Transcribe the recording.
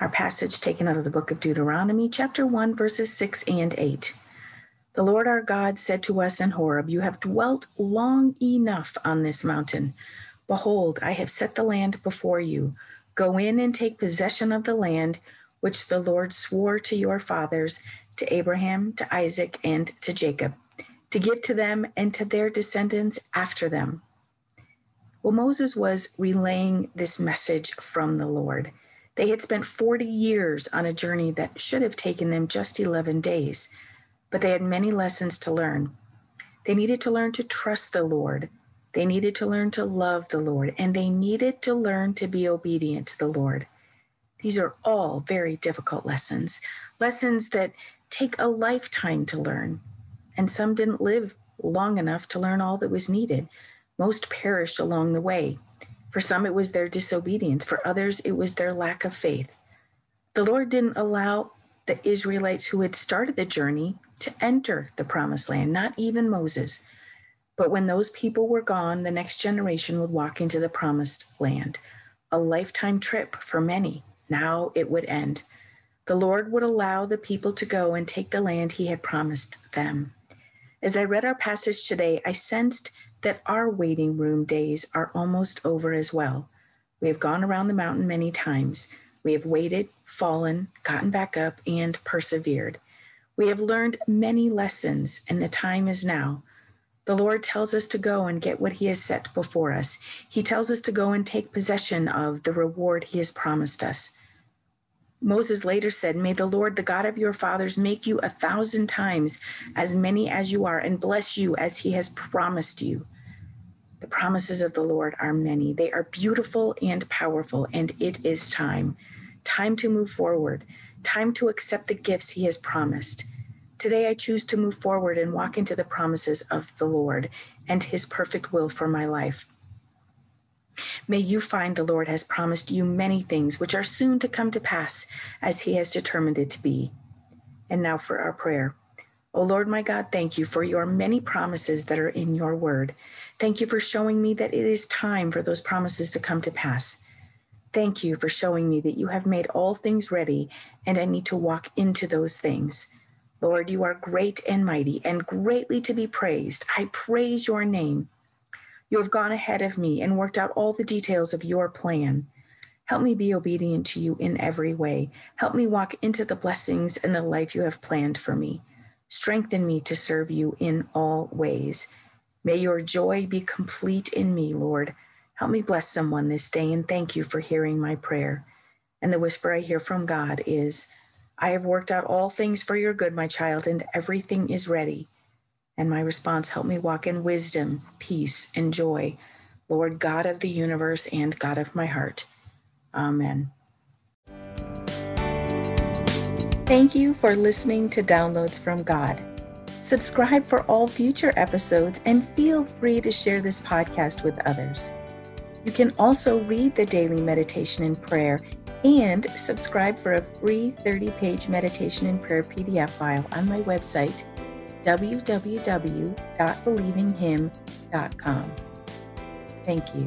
our passage taken out of the book of Deuteronomy, chapter 1, verses 6 and 8. The Lord our God said to us in Horeb, You have dwelt long enough on this mountain. Behold, I have set the land before you. Go in and take possession of the land which the Lord swore to your fathers, to Abraham, to Isaac, and to Jacob, to give to them and to their descendants after them well, Moses was relaying this message from the Lord. They had spent 40 years on a journey that should have taken them just 11 days, but they had many lessons to learn. They needed to learn to trust the Lord. They needed to learn to love the Lord, and they needed to learn to be obedient to the Lord. These are all very difficult lessons, lessons that take a lifetime to learn. And some didn't live long enough to learn all that was needed. Most perished along the way. For some, it was their disobedience. For others, it was their lack of faith. The Lord didn't allow the Israelites who had started the journey to enter the promised land, not even Moses. But when those people were gone, the next generation would walk into the promised land. A lifetime trip for many. Now it would end. The Lord would allow the people to go and take the land he had promised them. As I read our passage today, I sensed that our waiting room days are almost over as well. We have gone around the mountain many times. We have waited, fallen, gotten back up, and persevered. We have learned many lessons, and the time is now. The Lord tells us to go and get what He has set before us. He tells us to go and take possession of the reward He has promised us. Moses later said, May the Lord, the God of your fathers, make you a thousand times as many as you are and bless you as he has promised you. The promises of the Lord are many. They are beautiful and powerful, and it is time. Time to move forward, time to accept the gifts he has promised. Today, I choose to move forward and walk into the promises of the Lord and his perfect will for my life. May you find the Lord has promised you many things which are soon to come to pass as he has determined it to be. And now for our prayer. O Lord my God, thank you for your many promises that are in your word. Thank you for showing me that it is time for those promises to come to pass. Thank you for showing me that you have made all things ready and I need to walk into those things. Lord, you are great and mighty and greatly to be praised. I praise your name. You have gone ahead of me and worked out all the details of your plan. Help me be obedient to you in every way. Help me walk into the blessings and the life you have planned for me. Strengthen me to serve you in all ways. May your joy be complete in me, Lord. Help me bless someone this day and thank you for hearing my prayer. And the whisper I hear from God is I have worked out all things for your good, my child, and everything is ready. And my response, help me walk in wisdom, peace, and joy. Lord God of the universe and God of my heart. Amen. Thank you for listening to Downloads from God. Subscribe for all future episodes and feel free to share this podcast with others. You can also read the daily meditation and prayer and subscribe for a free 30 page meditation and prayer PDF file on my website www.believinghim.com. Thank you.